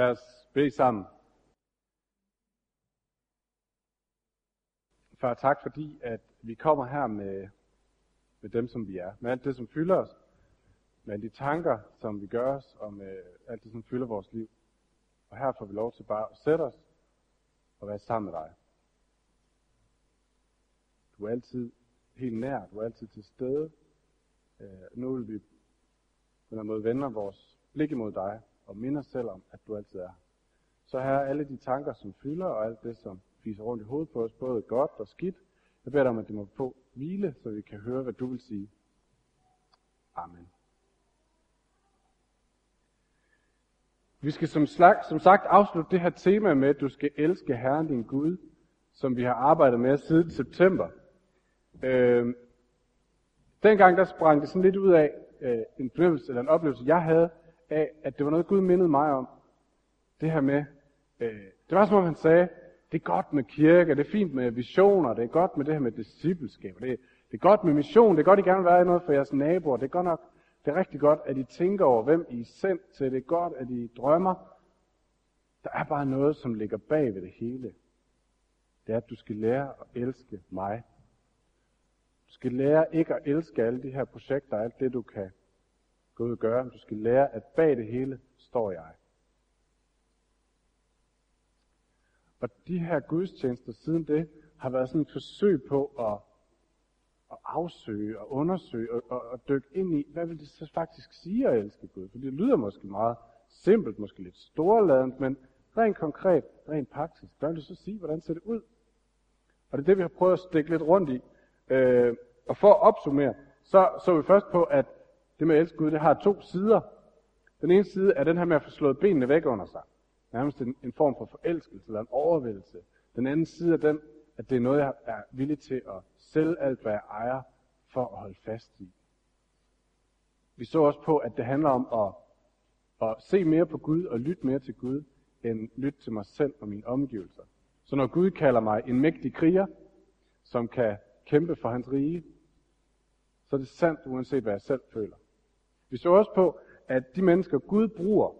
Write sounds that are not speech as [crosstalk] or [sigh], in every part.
Lad os bede sammen. Far, tak fordi, at vi kommer her med, med dem, som vi er. Med alt det, som fylder os. Med de tanker, som vi gør os, og med alt det, som fylder vores liv. Og her får vi lov til bare at sætte os og være sammen med dig. Du er altid helt nær, du er altid til stede. Øh, nu vil vi på den måde vende vores blik imod dig og minder selv om, at du altid er. Så her er alle de tanker, som fylder, og alt det, som fiser rundt i hovedet på os, både godt og skidt. Jeg beder dig om, at det må få hvile, så vi kan høre, hvad du vil sige. Amen. Vi skal som, slag, som sagt afslutte det her tema med, at du skal elske Herren din Gud, som vi har arbejdet med siden september. Øh, dengang der sprang det sådan lidt ud af øh, en fornemmelse eller en oplevelse, jeg havde af, at det var noget, Gud mindede mig om. Det her med, øh, det var som om han sagde, det er godt med kirke, det er fint med visioner, det er godt med det her med discipleskab, det det er godt med mission, det er godt, I gerne vil være noget for jeres naboer, det er godt nok, det er rigtig godt, at I tænker over, hvem I er sendt til, det er godt, at I drømmer. Der er bare noget, som ligger bag ved det hele. Det er, at du skal lære at elske mig. Du skal lære ikke at elske alle de her projekter, alt det du kan gå ud og gøre. Du skal lære, at bag det hele står jeg. Og de her gudstjenester siden det har været sådan et forsøg på at, at afsøge og undersøge og, og, og dykke ind i, hvad vil det så faktisk sige at elske Gud? For det lyder måske meget simpelt, måske lidt storladent, men rent konkret, rent praktisk, hvad vil det så sige? Hvordan ser det ud? Og det er det, vi har prøvet at stikke lidt rundt i. Øh, og for at opsummere, så så vi først på, at det med at elske Gud, det har to sider. Den ene side er den her med at få slået benene væk under sig. Nærmest en, en form for forelskelse eller en overvældelse. Den anden side er den, at det er noget, jeg er villig til at sælge alt, hvad jeg ejer, for at holde fast i. Vi så også på, at det handler om at, at se mere på Gud og lytte mere til Gud, end lytte til mig selv og mine omgivelser. Så når Gud kalder mig en mægtig kriger, som kan kæmpe for hans rige, så er det sandt, uanset hvad jeg selv føler. Vi så også på, at de mennesker, Gud bruger,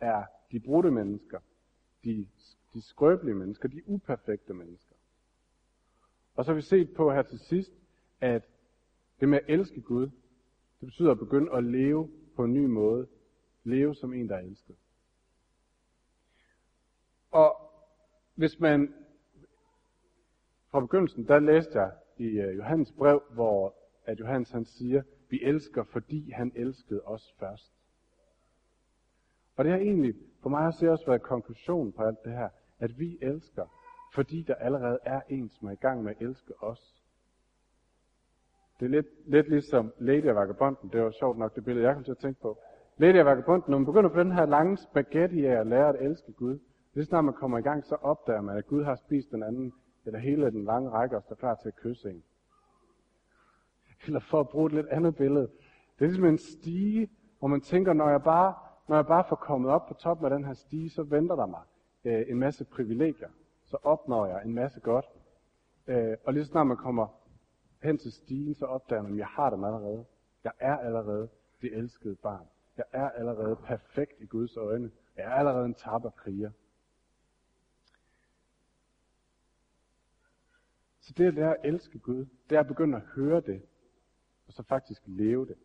er de brudte mennesker, de, de skrøbelige mennesker, de uperfekte mennesker. Og så har vi set på her til sidst, at det med at elske Gud, det betyder at begynde at leve på en ny måde. Leve som en, der er elsket. Og hvis man fra begyndelsen, der læste jeg i øh, Johannes brev, hvor at Johannes han siger, vi elsker, fordi han elskede os først. Og det har egentlig for mig har også været konklusionen på alt det her, at vi elsker, fordi der allerede er en, som er i gang med at elske os. Det er lidt, lidt ligesom Lady og Vagabonden. Det var sjovt nok det billede, jeg kom til at tænke på. Lady og Vagabonden, når man begynder på den her lange spaghetti af at lære at elske Gud, det snart man kommer i gang, så opdager man, at Gud har spist den anden, eller hele den lange række, og står klar til at kysse en. Eller for at bruge et lidt andet billede. Det er ligesom en stige, hvor man tænker, når jeg bare når jeg bare får kommet op på toppen af den her stige, så venter der mig øh, en masse privilegier. Så opnår jeg en masse godt. Øh, og lige så snart man kommer hen til stigen, så opdager man, at jeg har dem allerede. Jeg er allerede det elskede barn. Jeg er allerede perfekt i Guds øjne. Jeg er allerede en tapper kriger. Så det er at elske Gud, det er at begynde at høre det, og så faktisk leve det,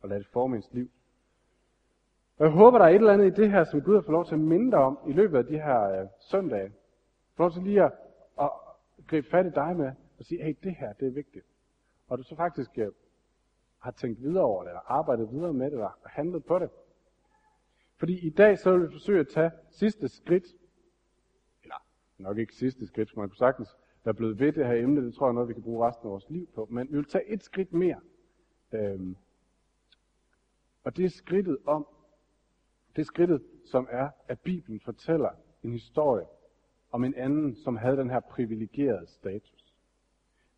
og lade det forme ens liv. Og jeg håber, der er et eller andet i det her, som Gud har fået lov til at minde dig om i løbet af de her øh, søndage. Få lov til lige at, at gribe fat i dig med og sige, hey, det her, det er vigtigt. Og du så faktisk øh, har tænkt videre over det, eller arbejdet videre med det, eller handlet på det. Fordi i dag så vil vi forsøge at tage sidste skridt, eller nok ikke sidste skridt, som man kunne sagtens være blevet ved det her emne, det tror jeg er noget, vi kan bruge resten af vores liv på, men vi vil tage et skridt mere. Øhm, og det er skridtet om det skridtet, som er, at Bibelen fortæller en historie om en anden, som havde den her privilegerede status.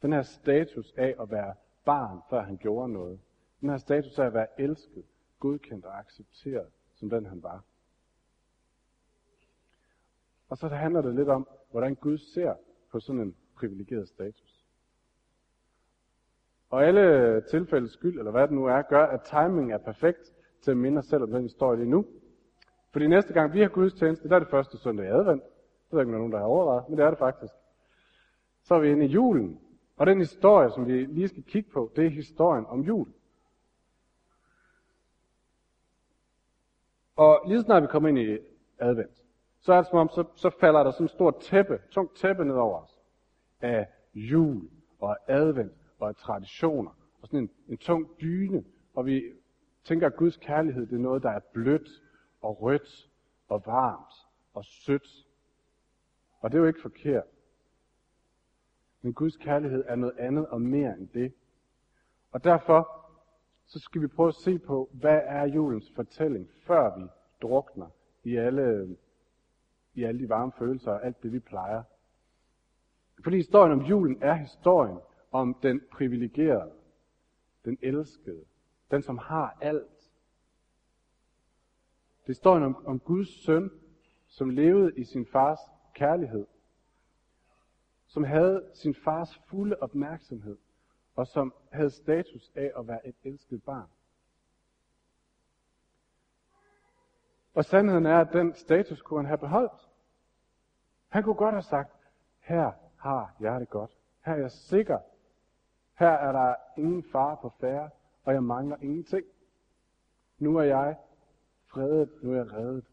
Den her status af at være barn, før han gjorde noget. Den her status af at være elsket, godkendt og accepteret, som den han var. Og så handler det lidt om, hvordan Gud ser på sådan en privilegeret status. Og alle tilfældes skyld, eller hvad det nu er, gør, at timing er perfekt til at minde os selv om den historie lige nu. Fordi næste gang vi har gudstjeneste, der er det første søndag i advent. Det ved jeg ikke, om der er nogen, der har overvejet, men det er det faktisk. Så er vi inde i julen. Og den historie, som vi lige skal kigge på, det er historien om jul. Og lige snart vi kommer ind i advent, så er det som om, så, så falder der sådan et stort tæppe, tungt tæppe ned over os. Af jul og af advent og af traditioner. Og sådan en, en tung dyne. Og vi tænker, at Guds kærlighed det er noget, der er blødt og rødt og varmt og sødt. Og det er jo ikke forkert. Men Guds kærlighed er noget andet og mere end det. Og derfor så skal vi prøve at se på, hvad er julens fortælling, før vi drukner i alle, i alle de varme følelser og alt det, vi plejer. Fordi historien om julen er historien om den privilegerede, den elskede, den som har alt. Det er historien om, om Guds søn, som levede i sin fars kærlighed, som havde sin fars fulde opmærksomhed, og som havde status af at være et elsket barn. Og sandheden er, at den status kunne han have beholdt. Han kunne godt have sagt, her har jeg det godt. Her er jeg sikker. Her er der ingen fare på færre, og jeg mangler ingenting. Nu er jeg fredet, nu er jeg reddet.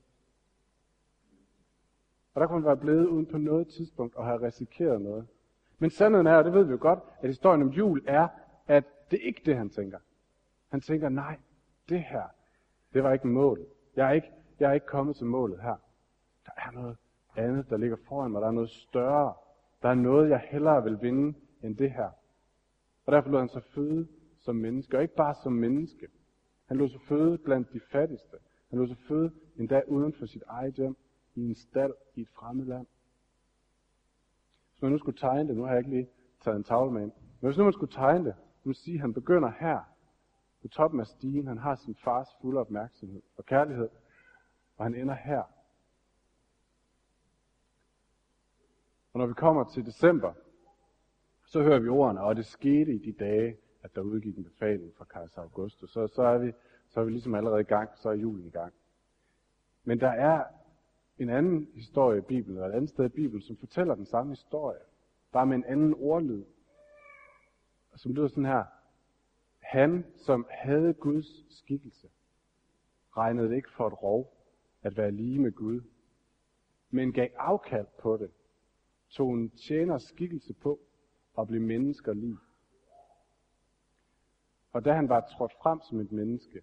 Og der kunne han være blevet uden på noget tidspunkt og have risikeret noget. Men sandheden er, og det ved vi jo godt, at historien om jul er, at det er ikke det, han tænker. Han tænker, nej, det her, det var ikke målet. Jeg er ikke, jeg er ikke kommet til målet her. Der er noget andet, der ligger foran mig. Der er noget større. Der er noget, jeg hellere vil vinde end det her. Og derfor lod han sig føde som menneske, og ikke bare som menneske. Han lod sig føde blandt de fattigste. Han lod sig føde endda uden for sit eget hjem, i en stald i et fremmed land. Hvis man nu skulle tegne det, nu har jeg ikke lige taget en tavle med ind, men hvis nu man skulle tegne det, så man sige, at han begynder her, på toppen af stigen, han har sin fars fulde opmærksomhed og kærlighed, og han ender her. Og når vi kommer til december, så hører vi ordene, og det skete i de dage, at der udgik en befaling fra kejser Augustus. Så, så, er vi, så er vi ligesom allerede i gang, så er julen i gang. Men der er en anden historie i Bibelen, eller et andet sted i Bibelen, som fortæller den samme historie, bare med en anden ordlyd, som lyder sådan her. Han, som havde Guds skikkelse, regnede det ikke for et rov at være lige med Gud, men gav afkald på det, tog en tjeners skikkelse på og blev mennesker lige. Og da han var trådt frem som et menneske,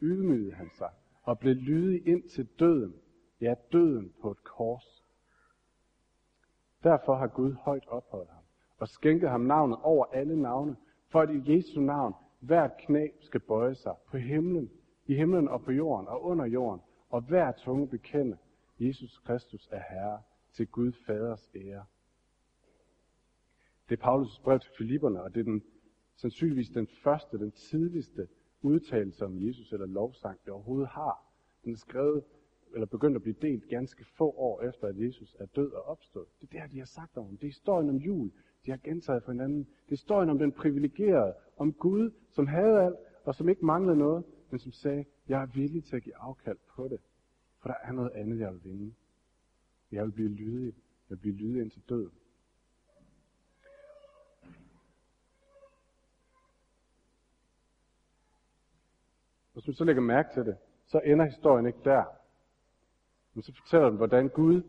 ydmygede han sig og blev lydig ind til døden, ja døden på et kors. Derfor har Gud højt ophøjet ham og skænket ham navnet over alle navne, for at i Jesu navn hvert knæ skal bøje sig på himlen, i himlen og på jorden og under jorden, og hver tunge bekende, Jesus Kristus er Herre til Gud Faders ære. Det er Paulus' brev til Filipperne, og det er den, sandsynligvis den første, den tidligste udtalelse om Jesus eller lovsang, det overhovedet har. Den er skrevet eller begyndt at blive delt ganske få år efter, at Jesus er død og opstået. Det er det, de har sagt om ham. Det er historien om jul. De har gentaget for hinanden. Det er historien om den privilegerede, om Gud, som havde alt, og som ikke manglede noget, men som sagde, jeg er villig til at give afkald på det, for der er noget andet, jeg vil vinde. Jeg vil blive lydig. Jeg vil blive lydig indtil døden. Hvis man så lægger mærke til det, så ender historien ikke der. Men så fortæller den, hvordan Gud,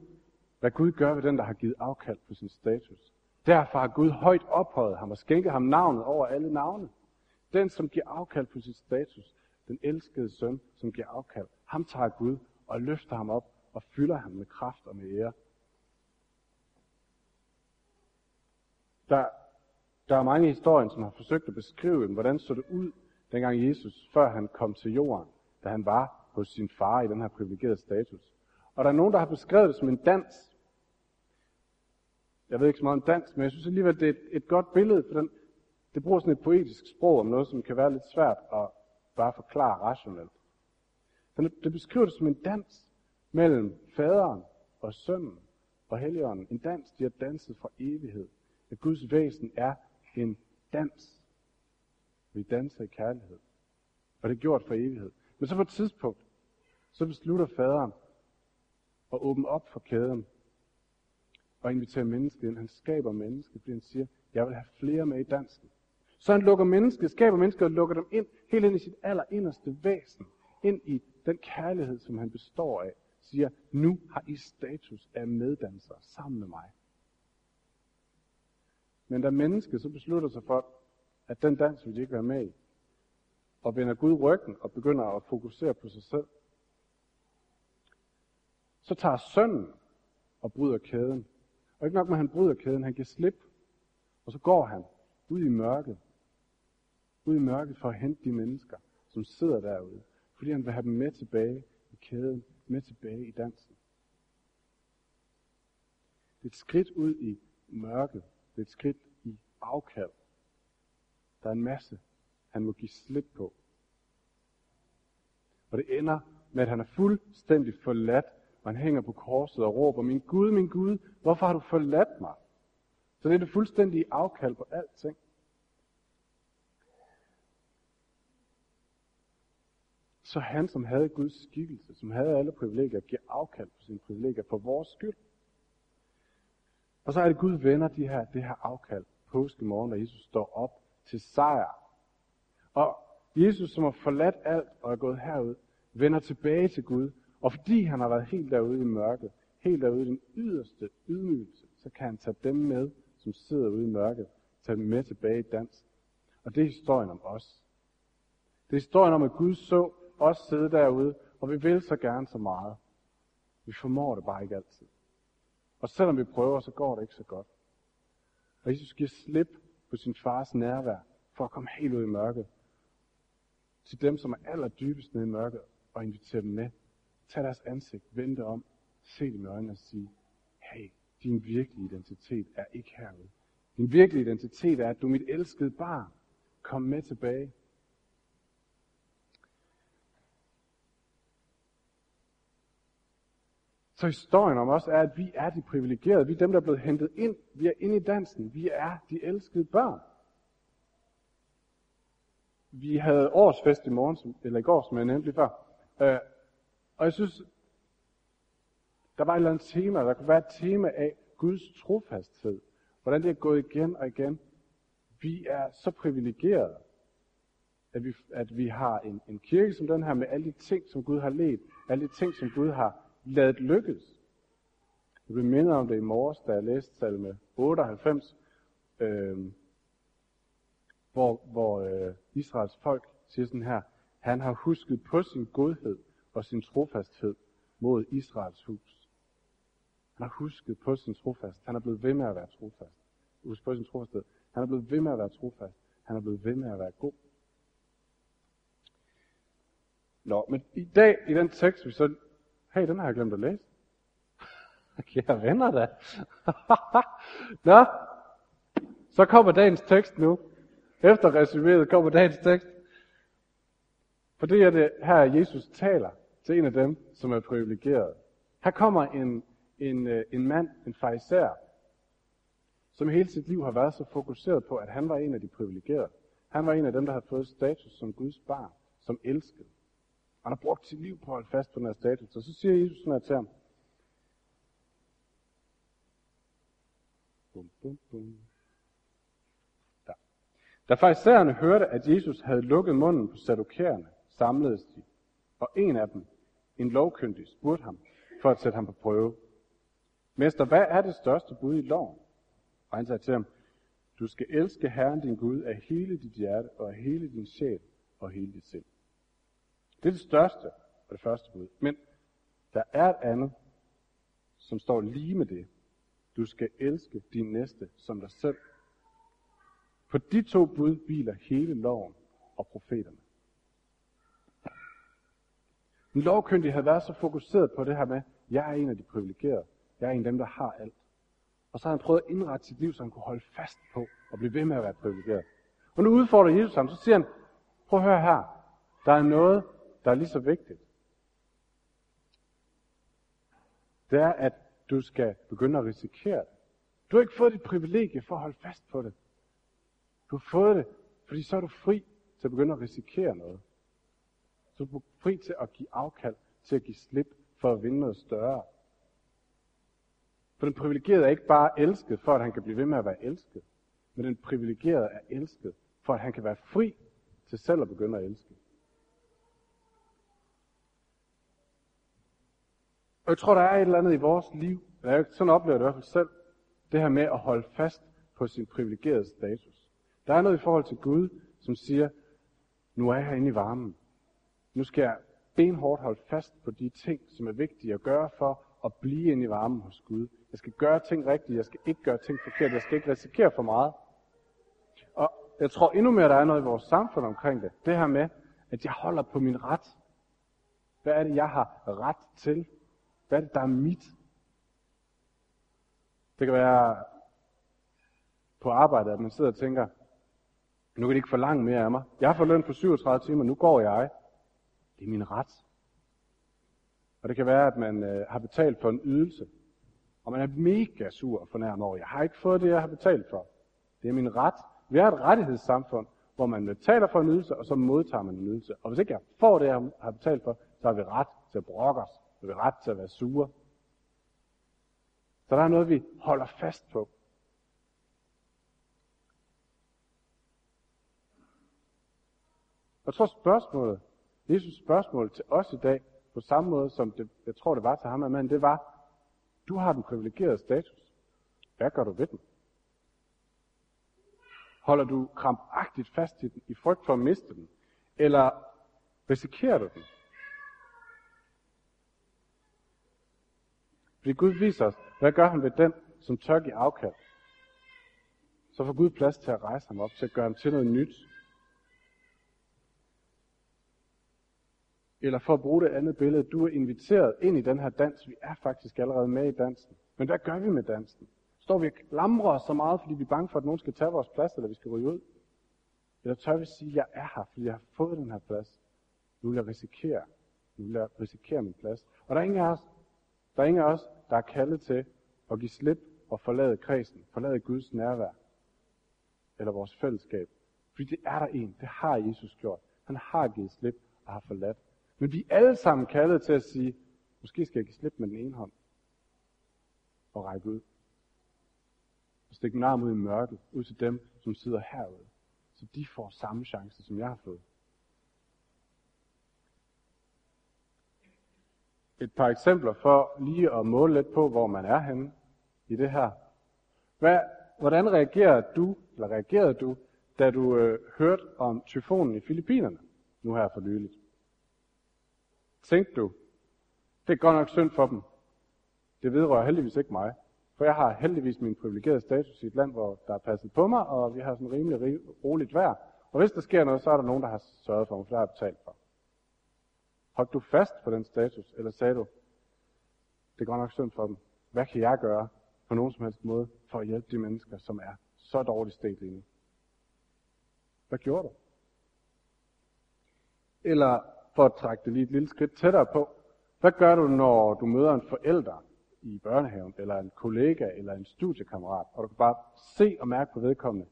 hvad Gud gør ved den, der har givet afkald på sin status. Derfor har Gud højt ophøjet ham og skænket ham navnet over alle navne. Den, som giver afkald på sin status, den elskede søn, som giver afkald, ham tager Gud og løfter ham op og fylder ham med kraft og med ære. Der, der er mange historier, som har forsøgt at beskrive, hvordan så det ud, dengang Jesus, før han kom til jorden, da han var hos sin far i den her privilegerede status. Og der er nogen, der har beskrevet det som en dans. Jeg ved ikke så meget om dans, men jeg synes alligevel, det er et, et godt billede, for den, det bruger sådan et poetisk sprog om noget, som kan være lidt svært at bare forklare rationelt. Den, det beskriver det som en dans mellem faderen og sønnen og helligånden. En dans, de har danset fra evighed. At Guds væsen er en dans. Vi danser i kærlighed. Og det er gjort for evighed. Men så på et tidspunkt, så beslutter faderen, at åbne op for kæden og invitere mennesket ind. Han skaber mennesket, fordi han siger, jeg vil have flere med i dansen. Så han lukker mennesket, skaber mennesket og lukker dem ind, helt ind i sit aller inderste væsen. Ind i den kærlighed, som han består af. Siger, nu har I status af meddansere sammen med mig. Men da mennesket så beslutter sig for, at den dans vil de ikke være med i, og vender Gud ryggen og begynder at fokusere på sig selv, så tager sønnen og bryder kæden. Og ikke nok med, at han bryder kæden, han giver slip. Og så går han ud i mørket. Ud i mørket for at hente de mennesker, som sidder derude. Fordi han vil have dem med tilbage i kæden, med tilbage i dansen. Det er et skridt ud i mørket. Det er et skridt i afkald. Der er en masse, han må give slip på. Og det ender med, at han er fuldstændig forladt og han hænger på korset og råber, min Gud, min Gud, hvorfor har du forladt mig? Så det er det fuldstændige afkald på alting. Så han, som havde Guds skikkelse, som havde alle privilegier, giver afkald på sine privilegier for vores skyld. Og så er det Gud vender de her, det her afkald påske morgen, da Jesus står op til sejr. Og Jesus, som har forladt alt og er gået herud, vender tilbage til Gud og fordi han har været helt derude i mørket, helt derude i den yderste ydmygelse, så kan han tage dem med, som sidder ude i mørket, tage dem med tilbage i dans. Og det er historien om os. Det er historien om, at Gud så også sidde derude, og vi vil så gerne så meget. Vi formår det bare ikke altid. Og selvom vi prøver, så går det ikke så godt. Og Jesus giver slip på sin fars nærvær, for at komme helt ud i mørket. Til dem, som er allerdybest nede i mørket, og invitere dem med Tag deres ansigt, vend det om, se dem i øjnene og sige, hey, din virkelige identitet er ikke herude. Din virkelige identitet er, at du er mit elskede barn. Kom med tilbage. Så historien om os er, at vi er de privilegerede. Vi er dem, der er blevet hentet ind. Vi er inde i dansen. Vi er de elskede børn. Vi havde årsfest i morgen, eller i går, som jeg nævnte lige før. Øh, og jeg synes, der var et eller andet tema, der kunne være et tema af Guds trofasthed. Hvordan det er gået igen og igen. Vi er så privilegerede, at vi, at vi har en, en kirke som den her, med alle de ting, som Gud har let, alle de ting, som Gud har det lykkes. Jeg blev mindet om det i morges, da jeg læste salme 98, øh, hvor, hvor øh, Israels folk siger sådan her, han har husket på sin godhed og sin trofasthed mod Israels hus. Han har husket på sin trofast. Han er blevet ved med at være trofast. Husk på sin trofasthed. Han er blevet ved med at være trofast. Han er blevet ved med at være god. Nå, men i dag, i den tekst, vi så... Hey, den har jeg glemt at læse. [laughs] Kære venner da. [laughs] Nå, så kommer dagens tekst nu. Efter resuméet kommer dagens tekst. For det er øh, det her, Jesus taler til en af dem, som er privilegeret. Her kommer en, en, øh, en mand, en fariser, som hele sit liv har været så fokuseret på, at han var en af de privilegerede. Han var en af dem, der havde fået status som Guds barn, som elskede. Han har brugt sit liv på at holde fast på den her status. Og så siger Jesus sådan her til ham. Bum, bum, bum. Der. Da farisæerne hørte, at Jesus havde lukket munden på sadokærerne, samledes de. Og en af dem, en lovkyndig, spurgte ham, for at sætte ham på prøve. Mester, hvad er det største bud i loven? Og han sagde til ham, du skal elske Herren din Gud af hele dit hjerte, og af hele din sjæl, og hele dit sind. Det er det største og det første bud. Men der er et andet, som står lige med det. Du skal elske din næste som dig selv. På de to bud hviler hele loven og profeterne. Den lovkyndige havde været så fokuseret på det her med, jeg er en af de privilegerede. Jeg er en af dem, der har alt. Og så har han prøvet at indrette sit liv, så han kunne holde fast på og blive ved med at være privilegeret. Og nu udfordrer Jesus ham, så siger han, prøv at høre her. Der er noget, der er lige så vigtigt. Det er, at du skal begynde at risikere det. Du har ikke fået dit privilegie for at holde fast på det. Du har fået det, fordi så er du fri til at begynde at risikere noget. Så du er fri til at give afkald, til at give slip for at vinde noget større. For den privilegerede er ikke bare elsket, for at han kan blive ved med at være elsket. Men den privilegerede er elsket, for at han kan være fri til selv at begynde at elske. Og jeg tror, der er et eller andet i vores liv, eller jeg sådan oplever det i hvert fald selv, det her med at holde fast på sin privilegerede status. Der er noget i forhold til Gud, som siger, nu er jeg herinde i varmen. Nu skal jeg benhårdt holde fast på de ting, som er vigtige at gøre for at blive inde i varmen hos Gud. Jeg skal gøre ting rigtigt, jeg skal ikke gøre ting forkert, jeg skal ikke risikere for meget. Og jeg tror endnu mere, der er noget i vores samfund omkring det. Det her med, at jeg holder på min ret. Hvad er det, jeg har ret til? Hvad er det, der er mit? Det kan være på arbejde, at man sidder og tænker, nu kan de ikke forlange mere af mig. Jeg har fået løn på 37 timer, nu går jeg. Det er min ret. Og det kan være, at man øh, har betalt for en ydelse, og man er mega sur og fornærmet over, jeg har ikke fået det, jeg har betalt for. Det er min ret. Vi er et rettighedssamfund, hvor man betaler for en ydelse, og så modtager man en ydelse. Og hvis ikke jeg får det, jeg har betalt for, så har vi ret til at brokke os. Du har vi ret til at være sure. Så der er noget, vi holder fast på. Jeg tror spørgsmålet, Jesus spørgsmål til os i dag, på samme måde som det, jeg tror det var til ham, men det var, du har den privilegerede status. Hvad gør du ved den? Holder du krampagtigt fast i den, i frygt for at miste den? Eller risikerer du den? Fordi Gud viser os, hvad gør han ved den, som tør give afkald? Så får Gud plads til at rejse ham op, til at gøre ham til noget nyt. Eller for at bruge det andet billede, du er inviteret ind i den her dans. Vi er faktisk allerede med i dansen. Men hvad gør vi med dansen? Står vi og klamrer os så meget, fordi vi er bange for, at nogen skal tage vores plads, eller vi skal ryge ud? Eller tør vi sige, at jeg er her, fordi jeg har fået den her plads? Nu vil jeg risikere. Nu vil jeg risikere min plads. Og der er ingen af os, der er ingen af os, der er kaldet til at give slip og forlade kredsen, forlade Guds nærvær, eller vores fællesskab. Fordi det er der en, det har Jesus gjort. Han har givet slip og har forladt. Men vi er alle sammen kaldet til at sige, måske skal jeg give slip med den ene hånd og række ud. Og stikke min arm ud i mørket, ud til dem, som sidder herude. Så de får samme chance, som jeg har fået. Et par eksempler for lige at måle lidt på, hvor man er henne i det her. Hvad, hvordan reagerer du, eller reagerede du, da du øh, hørte om tyfonen i Filippinerne, nu her for nyligt? Tænkte du, det er godt nok synd for dem. Det vedrører heldigvis ikke mig. For jeg har heldigvis min privilegerede status i et land, hvor der er passet på mig, og vi har sådan rimelig roligt vejr. Og hvis der sker noget, så er der nogen, der har sørget for mig, for det har jeg betalt for. Holdt du fast på den status, eller sagde du, det er godt nok synd for dem. Hvad kan jeg gøre på nogen som helst måde for at hjælpe de mennesker, som er så dårligt stedt lige nu? Hvad gjorde du? Eller for at trække det lige et lille skridt tættere på. Hvad gør du, når du møder en forælder i børnehaven, eller en kollega, eller en studiekammerat, og du kan bare se og mærke på vedkommende,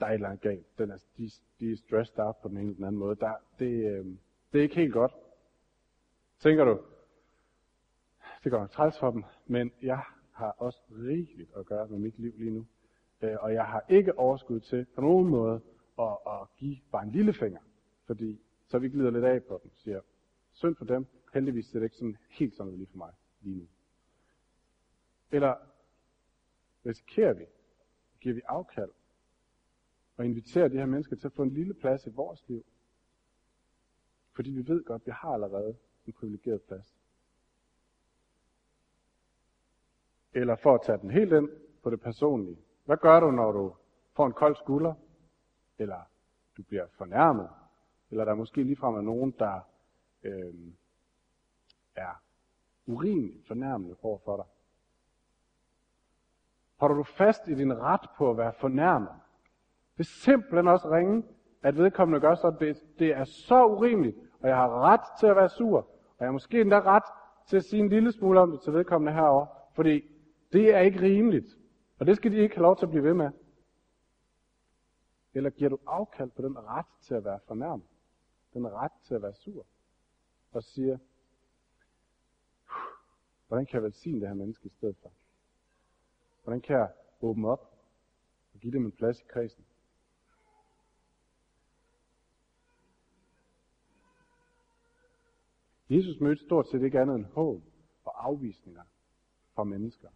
der er et eller andet galt. Den er, de, de er stressed out på den ene eller den anden måde. Der, det, øh, det er ikke helt godt. Tænker du, det går træls for dem, men jeg har også rigeligt at gøre med mit liv lige nu. Øh, og jeg har ikke overskud til på nogen måde at, at give bare en lille finger, fordi så vi glider lidt af på dem, siger, synd for dem, heldigvis er det ikke sådan helt sådan lige for mig lige nu. Eller risikerer vi, giver vi afkald, og inviterer de her mennesker til at få en lille plads i vores liv, fordi vi ved godt, at vi har allerede en privilegeret plads. Eller for at tage den helt ind på det personlige. Hvad gør du, når du får en kold skulder? Eller du bliver fornærmet? Eller der er måske ligefrem er nogen, der øh, er urimeligt fornærmende over for dig. Holder du fast i din ret på at være fornærmet? Det er simpelthen også ringe, at vedkommende gør så, det, det er så urimeligt, og jeg har ret til at være sur, og jeg har måske endda ret til at sige en lille smule om det til vedkommende herover, fordi det er ikke rimeligt, og det skal de ikke have lov til at blive ved med. Eller giver du afkald på den ret til at være fornærmet? den ret til at være sur, og siger, hvordan kan jeg velsigne det her menneske i stedet for? Hvordan kan jeg åbne op og give dem en plads i kredsen? Jesus mødte stort set ikke andet end håb og afvisninger fra mennesker.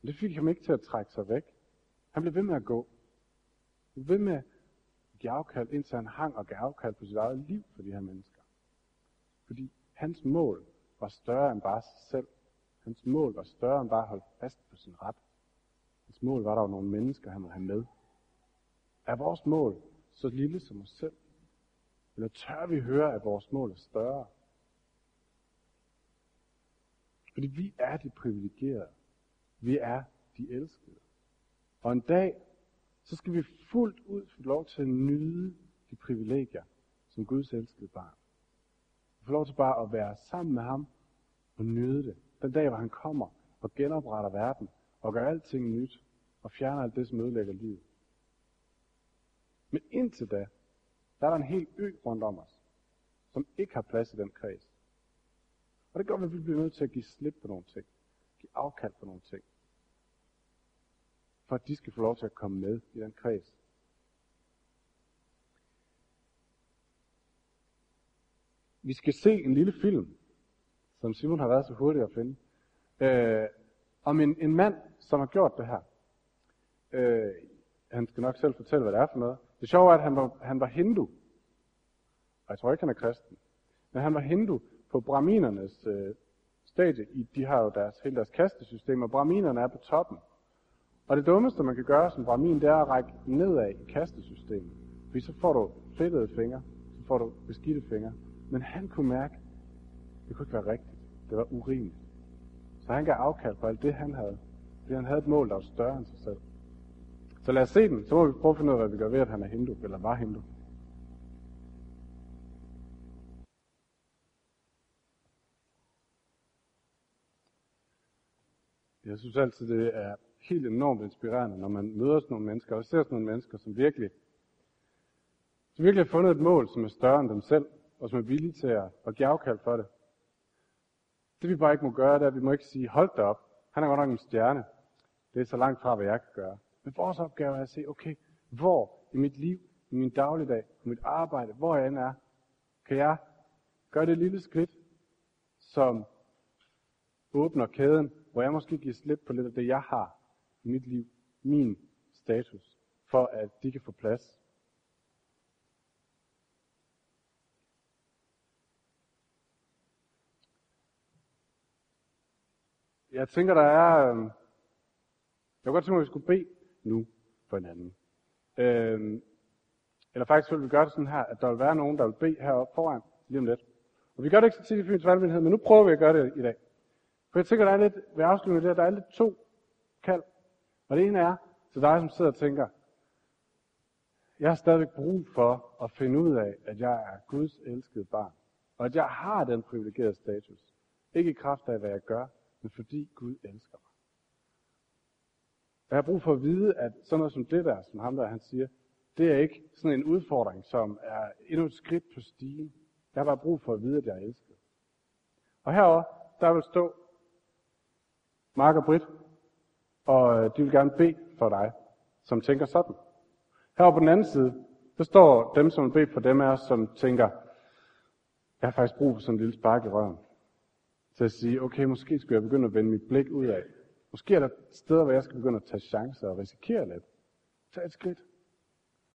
Men det fik ham ikke til at trække sig væk. Han blev ved med at gå. Han blev ved med at give afkald, indtil han hang og gav afkald på sit eget liv for de her mennesker. Fordi hans mål var større end bare sig selv. Hans mål var større end bare at holde fast på sin ret. Hans mål var, at der var nogle mennesker, han måtte have med. Er vores mål så lille som os selv? Eller tør vi høre, at vores mål er større? Fordi vi er de privilegerede. Vi er de elskede. Og en dag, så skal vi fuldt ud få lov til at nyde de privilegier, som Guds elskede barn. Vi får lov til bare at være sammen med ham og nyde det. Den dag, hvor han kommer og genopretter verden og gør alting nyt og fjerner alt det, som ødelægger livet. Men indtil da, der er der en hel ø rundt om os, som ikke har plads i den kreds. Og det gør, at vi bliver nødt til at give slip på nogle ting. Give afkald på nogle ting. For at de skal få lov til at komme med i den kreds. Vi skal se en lille film, som Simon har været så hurtig at finde, øh, om en, en mand, som har gjort det her. Øh, han skal nok selv fortælle, hvad det er for noget. Det sjove er, at han var, han var hindu. Og jeg tror ikke, han er kristen. Men han var hindu på brahminernes øh, stadie. I, de har jo deres, hele deres kastesystem, og brahminerne er på toppen. Og det dummeste, man kan gøre som brahmin, det er at række nedad i kastesystemet. Fordi så får du fedtede fingre, så får du beskidte fingre. Men han kunne mærke, det kunne ikke være rigtigt. Det var urimeligt. Så han gav afkald på alt det, han havde. Fordi han havde et mål, der var større end sig selv. Så lad os se den, så må vi prøve at finde ud af, hvad vi gør ved, at han er hindu, eller var hindu. Jeg synes altid, det er helt enormt inspirerende, når man møder sådan nogle mennesker, og ser sådan nogle mennesker, som virkelig, som virkelig har fundet et mål, som er større end dem selv, og som er villige til at, at give afkald for det. Det vi bare ikke må gøre, det er, at vi må ikke sige, hold da op, han er godt nok en stjerne. Det er så langt fra, hvad jeg kan gøre. Men vores opgave er at se, okay, hvor i mit liv, i min dagligdag, i mit arbejde, hvor jeg end er, kan jeg gøre det lille skridt, som åbner kæden, hvor jeg måske giver slip på lidt af det, jeg har i mit liv, min status, for at de kan få plads. Jeg tænker, der er... Øhm, jeg kunne godt tænke mig, at vi skulle bede nu for hinanden. Øhm, eller faktisk vil vi gøre det sådan her, at der vil være nogen, der vil bede heroppe foran lige om lidt. Og vi gør det ikke så tit i Fyns Valgmyndighed, men nu prøver vi at gøre det i dag. For jeg tænker, der er lidt, ved afslutningen der, der er lidt to kald. Og det ene er til dig, som sidder og tænker, jeg har stadigvæk brug for at finde ud af, at jeg er Guds elskede barn. Og at jeg har den privilegerede status. Ikke i kraft af, hvad jeg gør, men fordi Gud elsker mig. Jeg har brug for at vide, at sådan noget som det der, som ham der han siger, det er ikke sådan en udfordring, som er endnu et skridt på stigen. Jeg har bare brug for at vide, at jeg er elsket. Og herover der vil stå Mark og Britt, og øh, de vil gerne bede for dig, som tænker sådan. Herover på den anden side, der står dem, som vil bede for dem af os, som tænker, jeg har faktisk brug for sådan en lille spark i røven. Til at sige, okay, måske skulle jeg begynde at vende mit blik ud af. Måske er der steder, hvor jeg skal begynde at tage chancer og risikere lidt. Tag et skridt.